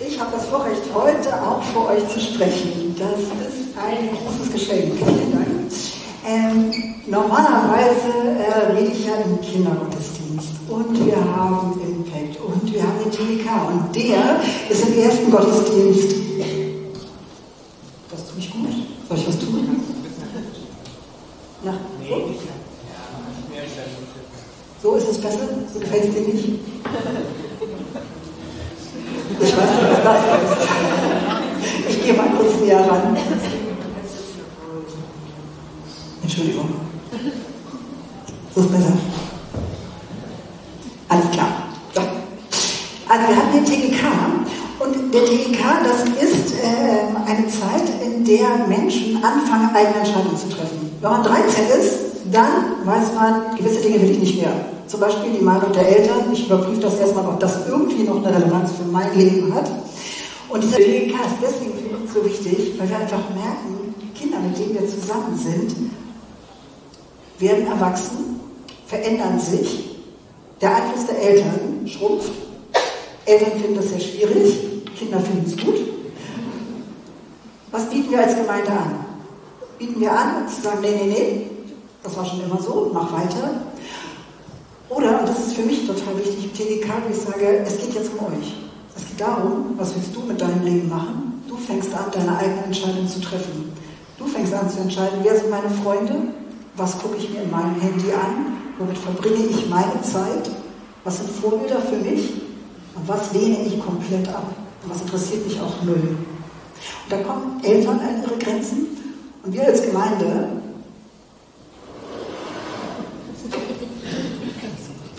Ich habe das Vorrecht, heute auch vor euch zu sprechen. Das ist ein großes Geschenk. Vielen Dank. Ähm, normalerweise äh, rede ich ja im Kindergottesdienst und wir haben Impact und wir haben den TK und der ist im ersten Gottesdienst. Das tue ich gut. Soll ich was tun? Ja. So ist es besser? So gefällt es dir nicht? Ich weiß nicht, was das ist. Ich gehe mal kurz näher ran. Entschuldigung. So ist besser. Alles klar. So. Also wir haben den TGK und der TGK, das ist äh, eine Zeit, in der Menschen anfangen, eigene Entscheidungen zu treffen. Wenn man 13 ist, dann weiß man, gewisse Dinge will ich nicht mehr. Zum Beispiel die Meinung der Eltern. Ich überprüfe das erstmal, ob das irgendwie noch eine Relevanz für mein Leben hat. Und dieser ist deswegen für uns so wichtig, weil wir einfach merken, die Kinder, mit denen wir zusammen sind, werden erwachsen, verändern sich. Der Einfluss der Eltern schrumpft. Eltern finden das sehr schwierig, Kinder finden es gut. Was bieten wir als Gemeinde an? Bieten wir an, zu sagen, nee, nee, nee, das war schon immer so, mach weiter. Oder, und das ist für mich total wichtig TGK, wo ich sage, es geht jetzt um euch. Es geht darum, was willst du mit deinem Leben machen? Du fängst an, deine eigene Entscheidung zu treffen. Du fängst an zu entscheiden, wer sind meine Freunde, was gucke ich mir in meinem Handy an, womit verbringe ich meine Zeit, was sind Vorbilder für mich und was lehne ich komplett ab und was interessiert mich auch null. Und da kommen Eltern an ihre Grenzen und wir als Gemeinde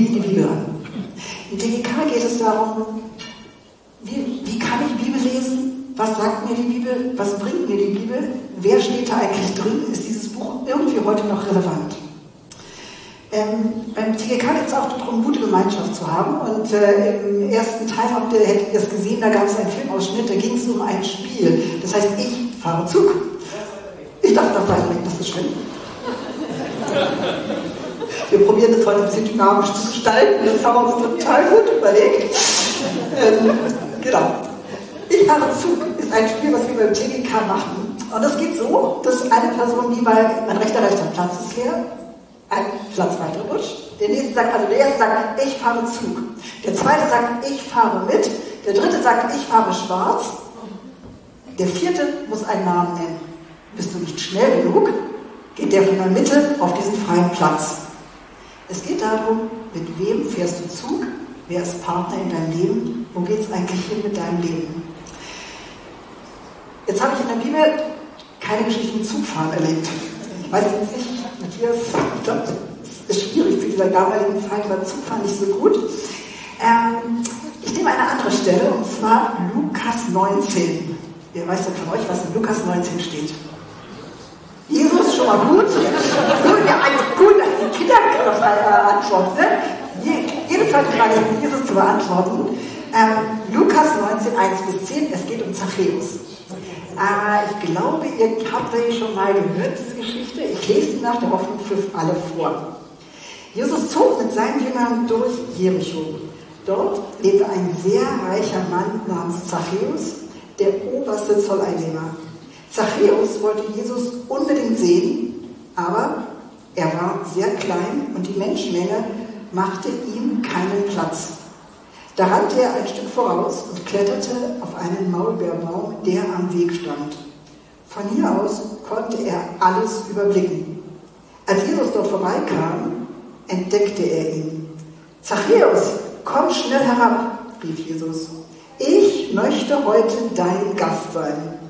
die Bibel an. Im DGK geht es darum, wie, wie kann ich Bibel lesen? Was sagt mir die Bibel? Was bringt mir die Bibel? Wer steht da eigentlich drin? Ist dieses Buch irgendwie heute noch relevant? Ähm, beim TGK geht es auch darum, gute Gemeinschaft zu haben. Und äh, im ersten Teil habt ihr, hättet ihr es gesehen, da gab es einen Filmausschnitt, da ging es um ein Spiel. Das heißt, ich fahre Zug. Ich darf das beibringen, das ist schlimm. Wir probieren das heute ein bisschen dynamisch zu gestalten. Das haben wir uns total gut überlegt. Ähm, genau. Ich fahre Zug ist ein Spiel, was wir beim TGK machen. Und es geht so, dass eine Person, die bei mein rechter rechter Platz ist leer, ein Platz weiter rutscht. Der nächste sagt, also der erste sagt, ich fahre Zug. Der zweite sagt, ich fahre mit. Der dritte sagt, ich fahre schwarz. Der vierte muss einen Namen nennen. Bist du nicht schnell genug, geht der von der Mitte auf diesen freien Platz. Es geht darum, mit wem fährst du Zug, wer ist Partner in deinem Leben, wo geht es eigentlich hin mit deinem Leben. Jetzt habe ich in der Bibel keine Geschichte mit Zugfahren erlebt. Ich weiß jetzt nicht, Matthias, ich glaube, das ist schwierig zu dieser damaligen Zeit, war Zugfahren nicht so gut. Ähm, ich nehme eine andere Stelle, und zwar Lukas 19. Wer weiß denn von euch, was in Lukas 19 steht? Jesus, schon mal gut. So, ja, also gut, dass die Kinder äh, antworten. Ne? Jede zweite Frage ist mit Jesus zu beantworten. Ähm, Lukas 19, 1 bis 10, es geht um Zachäus. Äh, ich glaube, ihr habt sie schon mal gehört, diese Geschichte. Ich lese sie nach der Hoffnung für alle vor. Jesus zog mit seinen Jüngern durch Jericho. Dort lebte ein sehr reicher Mann namens Zachäus, der oberste Zolleinnehmer. Zachäus wollte Jesus unbedingt sehen, aber er war sehr klein und die Menschenmenge machte ihm keinen Platz. Da rannte er ein Stück voraus und kletterte auf einen Maulbeerbaum, der am Weg stand. Von hier aus konnte er alles überblicken. Als Jesus dort vorbeikam, entdeckte er ihn. Zachäus, komm schnell herab, rief Jesus. Ich möchte heute dein Gast sein.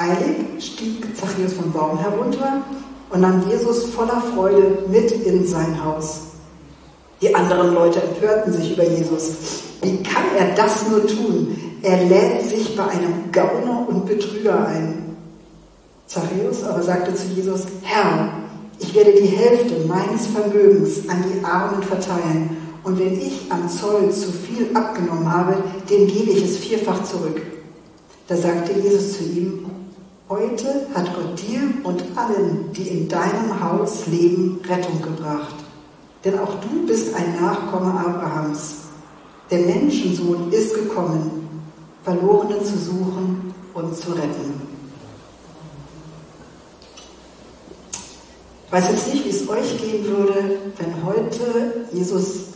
Eilig stieg Zachäus vom Baum herunter und nahm Jesus voller Freude mit in sein Haus. Die anderen Leute empörten sich über Jesus. Wie kann er das nur tun? Er lädt sich bei einem Gauner und Betrüger ein. Zachäus aber sagte zu Jesus, Herr, ich werde die Hälfte meines Vermögens an die Armen verteilen. Und wenn ich am Zoll zu viel abgenommen habe, dem gebe ich es vierfach zurück. Da sagte Jesus zu ihm, heute hat Gott dir und allen, die in deinem Haus leben, Rettung gebracht. denn auch du bist ein Nachkomme Abrahams. Der Menschensohn ist gekommen, Verlorene zu suchen und zu retten. Ich weiß jetzt nicht, wie es euch gehen würde, wenn heute Jesus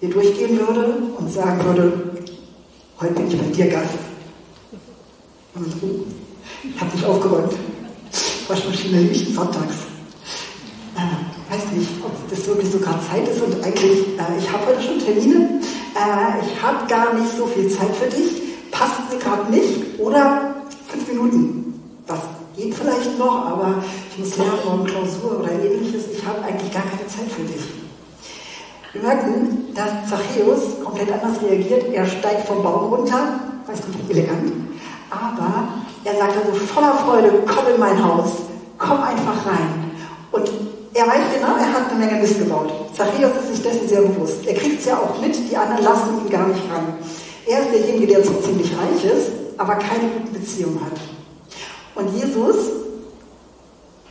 hier durchgehen würde und sagen würde, heute bin ich bei dir Gast. Ich habe dich aufgeräumt. Waschmaschine liegt sonntags. Äh, weiß nicht, ob das wirklich so gerade Zeit ist und eigentlich, äh, ich habe heute schon Termine, äh, ich habe gar nicht so viel Zeit für dich, passt mir gerade nicht oder fünf Minuten. Das geht vielleicht noch, aber ich muss lernen, morgen Klausur oder ähnliches, ich habe eigentlich gar keine Zeit für dich. Wir merken, dass Zachäus komplett anders reagiert. Er steigt vom Baum runter, weiß nicht, elegant, aber er sagt also voller Freude, komm in mein Haus, komm einfach rein. Und er weiß genau, er hat eine Menge Mist gebaut. Zachäus ist sich dessen sehr bewusst. Er kriegt es ja auch mit, die anderen lassen ihn gar nicht ran. Er ist derjenige, der zwar ziemlich reich ist, aber keine guten Beziehungen hat. Und Jesus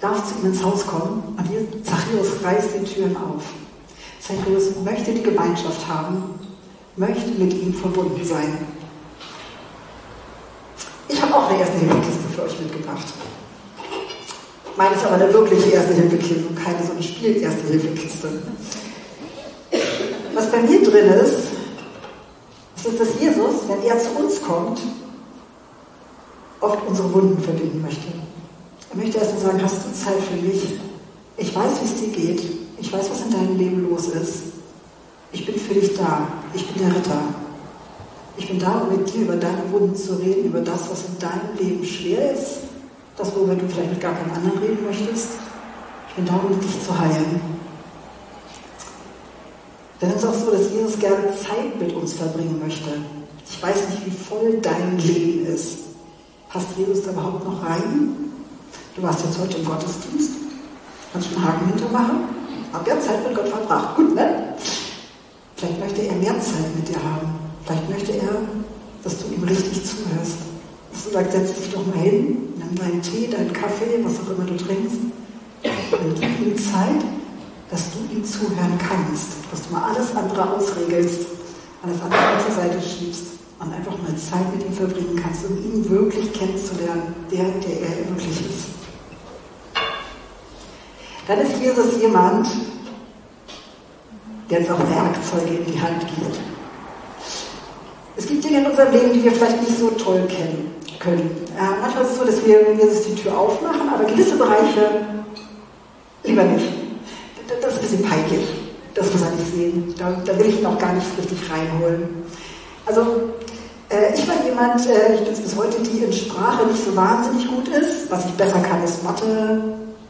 darf zu ihm ins Haus kommen und Zachäus reißt die Türen auf. Zachäus möchte die Gemeinschaft haben, möchte mit ihm verbunden sein. Habe auch eine erste Hilfekiste für euch mitgebracht. Meine ist aber eine wirkliche erste Hilfekiste und keine so eine Spiel-erste Hilfekiste. Was bei mir drin ist, ist, dass Jesus, wenn er zu uns kommt, oft unsere Wunden verbinden möchte. Er möchte erst mal sagen, hast du Zeit für mich? Ich weiß, wie es dir geht. Ich weiß, was in deinem Leben los ist. Ich bin für dich da. Ich bin der Ritter. Ich bin da, um mit dir über deine Wunden zu reden, über das, was in deinem Leben schwer ist, das, worüber du vielleicht mit gar keinem anderen reden möchtest. Ich bin da, um dich zu heilen. Denn es ist auch so, dass Jesus gerne Zeit mit uns verbringen möchte. Ich weiß nicht, wie voll dein Leben ist. Passt Jesus da überhaupt noch rein? Du warst jetzt heute im Gottesdienst. Kannst du einen Haken hintermachen? Hab ja Zeit mit Gott verbracht. Gut, ne? Vielleicht möchte er mehr Zeit mit dir haben. Vielleicht möchte er, dass du ihm richtig zuhörst. Dass du sagst, setz dich doch mal hin, nimm deinen Tee, deinen Kaffee, was auch immer du trinkst, und gib ihm Zeit, dass du ihm zuhören kannst. Dass du mal alles andere ausregelst, alles andere zur Seite schiebst und einfach mal Zeit mit ihm verbringen kannst, um ihn wirklich kennenzulernen, der, der er wirklich ist. Dann ist Jesus jemand, der uns auch Werkzeuge in die Hand gibt. Es gibt Dinge in unserem Leben, die wir vielleicht nicht so toll kennen können. Äh, manchmal ist es so, dass wir Jesus die Tür aufmachen, aber gewisse Bereiche lieber nicht. Das ist ein bisschen peinlich. Das muss er nicht sehen. Da, da will ich ihn auch gar nicht richtig reinholen. Also äh, ich war jemand, äh, ich bin bis heute, die in Sprache nicht so wahnsinnig gut ist. Was ich besser kann, ist Mathe,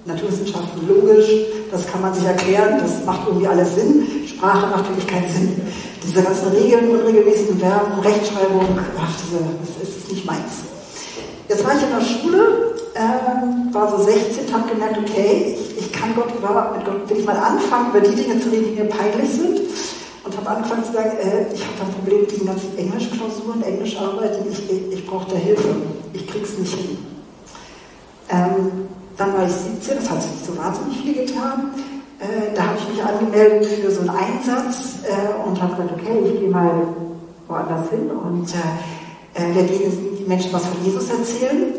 Naturwissenschaften, logisch. Das kann man sich erklären, das macht irgendwie alles Sinn. Sprache macht wirklich keinen Sinn. Diese ganzen Regeln, unregelmäßigen Verben, Rechtschreibung, ach, diese, das ist nicht meins. Jetzt war ich in der Schule, äh, war so 16, habe gemerkt, okay, ich, ich kann Gott über, mit Gott will ich mal anfangen, über die Dinge zu reden, die mir peinlich sind und habe angefangen zu sagen, äh, ich habe ein Problem mit diesen ganzen Englischklausuren, Englischarbeiten, ich, ich, brauche da Hilfe, ich krieg's nicht hin. Ähm, dann war ich 17, das hat sich nicht so wahnsinnig viel getan. Äh, da habe ich mich angemeldet für so einen Einsatz äh, und habe gesagt, okay, ich gehe mal woanders hin und äh, äh werde die Menschen was von Jesus erzählen.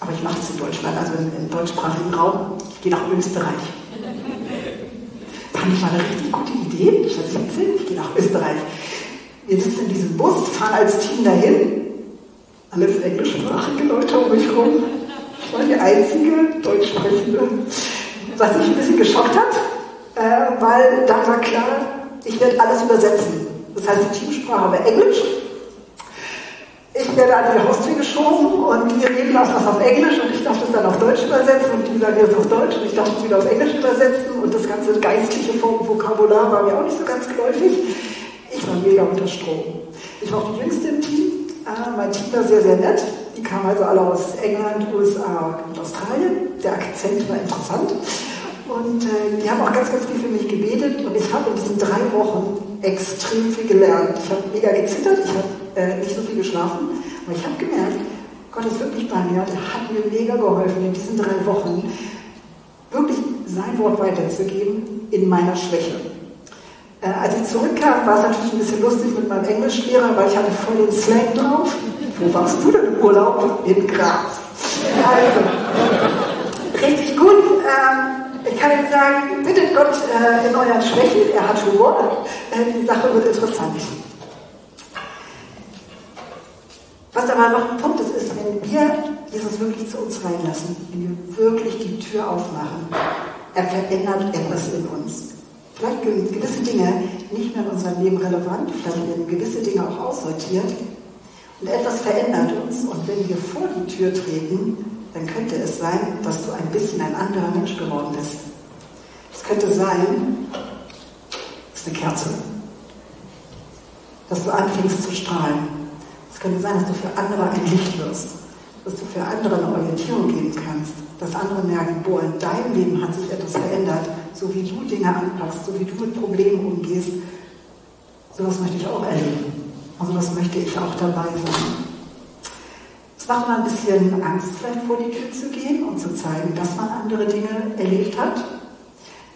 Aber ich mache es in Deutschland, also im, im deutschsprachigen Raum. Ich gehe nach Österreich fand ich mal eine richtig gute Idee. Ich war 17, ich gehe nach Österreich. Wir sitzen in diesem Bus, fahren als Team dahin. Alles englischsprachige Leute um mich herum. Ich war die einzige Deutschsprechende. Was mich ein bisschen geschockt hat, äh, weil da war klar, ich werde alles übersetzen. Das heißt, die Teamsprache war Englisch ich werde an die Haustür geschoben und wir reden das was auf Englisch und ich darf das dann auf Deutsch übersetzen und die sagen das auf Deutsch und ich darf das wieder auf Englisch übersetzen und das ganze geistliche Vokabular war mir auch nicht so ganz geläufig. Ich war mega unter Strom. Ich war auch die Jüngste im Team. Äh, mein Team war sehr, sehr nett. Die kamen also alle aus England, USA und Australien. Der Akzent war interessant. Und äh, die haben auch ganz, ganz viel für mich gebetet und ich habe in diesen drei Wochen extrem viel gelernt. Ich habe mega gezittert, ich habe äh, nicht so viel geschlafen, aber ich habe gemerkt, Gott ist wirklich bei mir, der hat mir mega geholfen in diesen drei Wochen, wirklich sein Wort weiterzugeben in meiner Schwäche. Äh, als ich zurückkam, war es natürlich ein bisschen lustig mit meinem Englischlehrer, weil ich hatte voll den Slang drauf. Wo warst du denn im Urlaub? In Graz. Also, richtig gut. Ähm, ich kann Ihnen sagen, bittet Gott äh, in euren Schwächen. Er hat Humor. Äh, die Sache wird interessant. Was aber noch ein Punkt ist, ist, wenn wir Jesus wirklich zu uns reinlassen, wenn wir wirklich die Tür aufmachen, er verändert etwas in uns. Vielleicht gewisse Dinge nicht mehr in unserem Leben relevant, vielleicht werden gewisse Dinge auch aussortiert und etwas verändert uns. Und wenn wir vor die Tür treten, dann könnte es sein, dass du ein bisschen ein anderer Mensch geworden bist. Es könnte sein, das ist eine Kerze, dass du anfängst zu strahlen könnte sein, dass du für andere ein Licht wirst, dass du für andere eine Orientierung geben kannst, dass andere merken, boah, in deinem Leben hat sich etwas verändert, so wie du Dinge anpasst, so wie du mit Problemen umgehst. Sowas möchte ich auch erleben. Und sowas möchte ich auch dabei sein. Es macht mal ein bisschen Angst, vielleicht vor die Tür zu gehen und zu zeigen, dass man andere Dinge erlebt hat.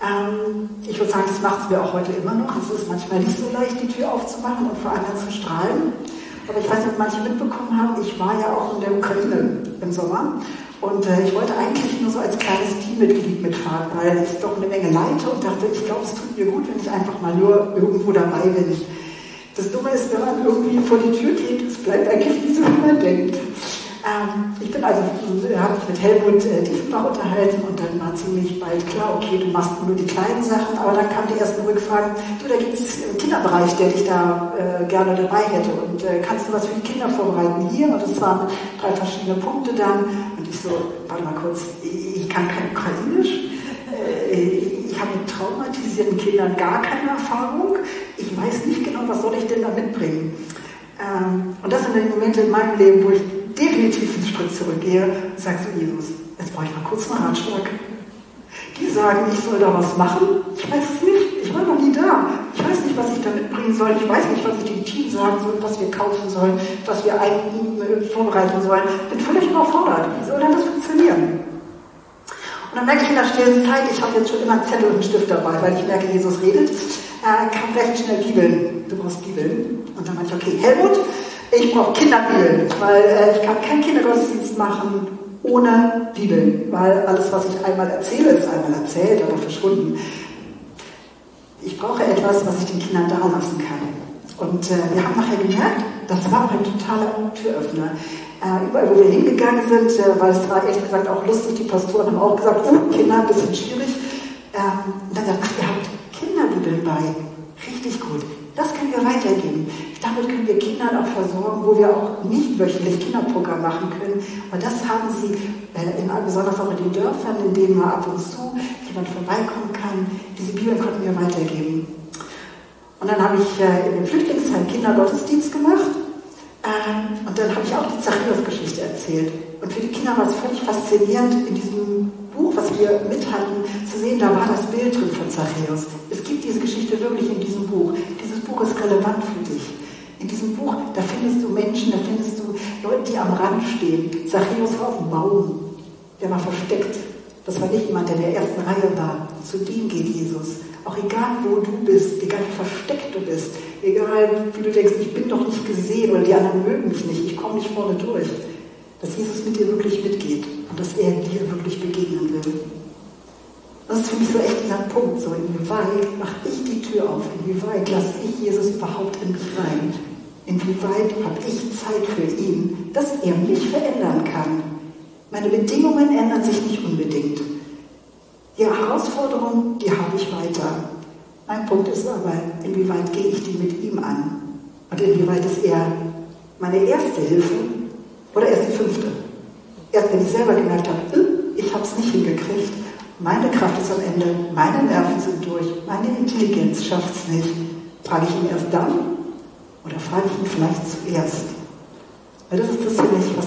Ähm, ich würde sagen, das macht es mir auch heute immer noch. Es ist manchmal nicht so leicht, die Tür aufzumachen und vor anderen zu strahlen. Aber ich weiß nicht, ob manche mitbekommen haben, ich war ja auch in der Ukraine im Sommer. Und äh, ich wollte eigentlich nur so als kleines Teammitglied mitfahren, weil ich doch eine Menge leite und dachte, ich glaube, es tut mir gut, wenn ich einfach mal nur irgendwo dabei bin. Das Dumme ist, wenn man irgendwie vor die Tür geht, es bleibt eigentlich nicht so, wie man denkt. Ähm, ich bin also, äh, habe mich mit Helmut äh, Diefenbach unterhalten und dann war ziemlich bald klar, okay, du machst nur die kleinen Sachen, aber dann kamen die ersten Rückfragen, du, da gibt es einen Kinderbereich, der dich da äh, gerne dabei hätte und äh, kannst du was für die Kinder vorbereiten hier? Und es waren drei verschiedene Punkte dann und ich so, warte mal kurz, ich kann kein Ukrainisch, äh, ich habe mit traumatisierten Kindern gar keine Erfahrung, ich weiß nicht genau, was soll ich denn da mitbringen. Ähm, und das sind die Momente in meinem Leben, wo ich definitiv einen Schritt zurückgehe und sage zu Jesus, jetzt brauche ich mal kurz einen Ratschlag. Die sagen, ich soll da was machen. Ich weiß es nicht. Ich war noch nie da. Ich weiß nicht, was ich da mitbringen soll. Ich weiß nicht, was ich dem Team sagen soll, was wir kaufen sollen, was wir äh, vorbereiten sollen. Bin völlig überfordert. Wie soll denn das funktionieren? Und dann merke ich in der stillen Zeit, ich habe jetzt schon immer einen Zettel und einen Stift dabei, weil ich merke, Jesus redet. Er kam recht schnell Bibeln. Du brauchst Bibeln. Und dann meinte ich, okay, Helmut, ich brauche Kinderbibeln, weil äh, ich kann keinen Kindergottesdienst machen ohne Bibeln, weil alles, was ich einmal erzähle, ist einmal erzählt oder verschwunden. Ich brauche etwas, was ich den Kindern da lassen kann. Und äh, wir haben nachher gemerkt, das war auch ein totaler Türöffner. Äh, überall, wo wir hingegangen sind, äh, weil es war ehrlich gesagt auch lustig, die Pastoren haben auch gesagt, oh, Kinder, ein bisschen schwierig. Ähm, und dann sagt, ach, ihr habt Kinderbibeln bei. Richtig gut. Das können wir weitergeben. Damit können wir Kindern auch versorgen, wo wir auch nicht wöchentlich Kinderprogramm machen können. Und das haben sie, äh, in, besonders auch in den Dörfern, in denen mal ab und zu jemand vorbeikommen kann. Diese Bibeln konnten wir weitergeben. Und dann habe ich äh, in dem Flüchtlingsheim Kindergottesdienst gemacht. Äh, und dann habe ich auch die Zachäus-Geschichte erzählt. Und für die Kinder war es völlig faszinierend, in diesem Buch, was wir mit hatten, zu sehen, da war das Bild drin von Zachäus. Es gibt diese Geschichte wirklich in diesem Buch. Dieses Buch ist relevant für diesem Buch, da findest du Menschen, da findest du Leute, die am Rand stehen. Zachäus war auf dem Baum. Der war versteckt. Das war nicht jemand, der in der ersten Reihe war. Zu dem geht Jesus. Auch egal, wo du bist, egal wie versteckt du bist, egal wie du denkst, ich bin doch nicht gesehen oder die anderen mögen mich nicht, ich komme nicht vorne durch dass Jesus mit dir wirklich mitgeht und dass er dir wirklich begegnen will. Das ist für mich so echt dieser Punkt, so inwieweit mache ich die Tür auf, inwieweit lasse ich Jesus überhaupt in mich rein, inwieweit habe ich Zeit für ihn, dass er mich verändern kann. Meine Bedingungen ändern sich nicht unbedingt. Die Herausforderung, die habe ich weiter. Mein Punkt ist aber, inwieweit gehe ich die mit ihm an? Und inwieweit ist er meine erste Hilfe oder erst die fünfte. Erst wenn ich selber gemerkt habe, äh, ich habe es nicht hingekriegt, meine Kraft ist am Ende, meine Nerven sind durch, meine Intelligenz schafft es nicht, frage ich ihn erst dann oder frage ich ihn vielleicht zuerst? Weil das ist das mich, was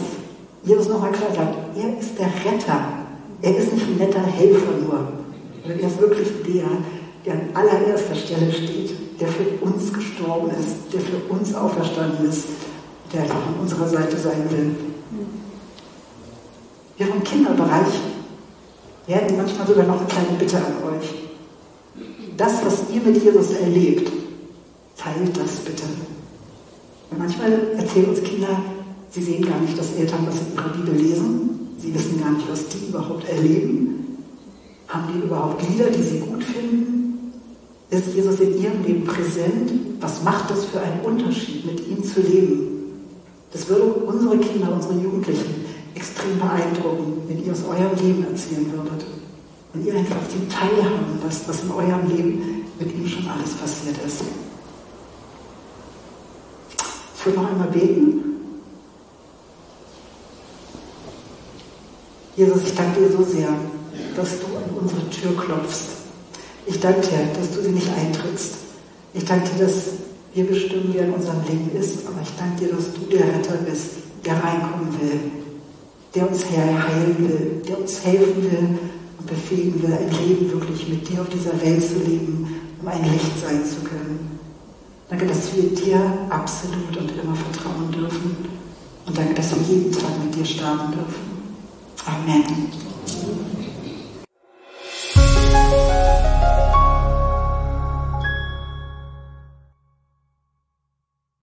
Jesus nochmal klar sagt. Er ist der Retter. Er ist nicht ein netter Helfer nur. Er ist wirklich der, der an allererster Stelle steht, der für uns gestorben ist, der für uns auferstanden ist der einfach an unserer Seite sein will. Wir im Kinderbereich, Wir hätten manchmal sogar noch eine kleine Bitte an euch. Das, was ihr mit Jesus erlebt, teilt das bitte. Manchmal erzählen uns Kinder, sie sehen gar nicht, dass Eltern was in ihrer Bibel lesen. Sie wissen gar nicht, was die überhaupt erleben. Haben die überhaupt Lieder, die sie gut finden? Ist Jesus in ihrem Leben präsent? Was macht das für einen Unterschied, mit ihm zu leben? Das würde unsere Kinder, unsere Jugendlichen extrem beeindrucken, wenn ihr aus eurem Leben erzählen würdet. Und ihr einfach zum Teilhaben lasst, was in eurem Leben mit ihm schon alles passiert ist. Ich würde noch einmal beten. Jesus, ich danke dir so sehr, dass du an unsere Tür klopfst. Ich danke dir, dass du sie nicht eintrittst. Ich danke dir, dass wir bestimmen, wer in unserem Leben ist, aber ich danke dir, dass du der Retter bist, der reinkommen will, der uns heilen will, der uns helfen will und befähigen will, ein Leben wirklich mit dir auf dieser Welt zu leben, um ein Licht sein zu können. Danke, dass wir dir absolut und immer vertrauen dürfen. Und danke, dass wir jeden Tag mit dir starten dürfen. Amen.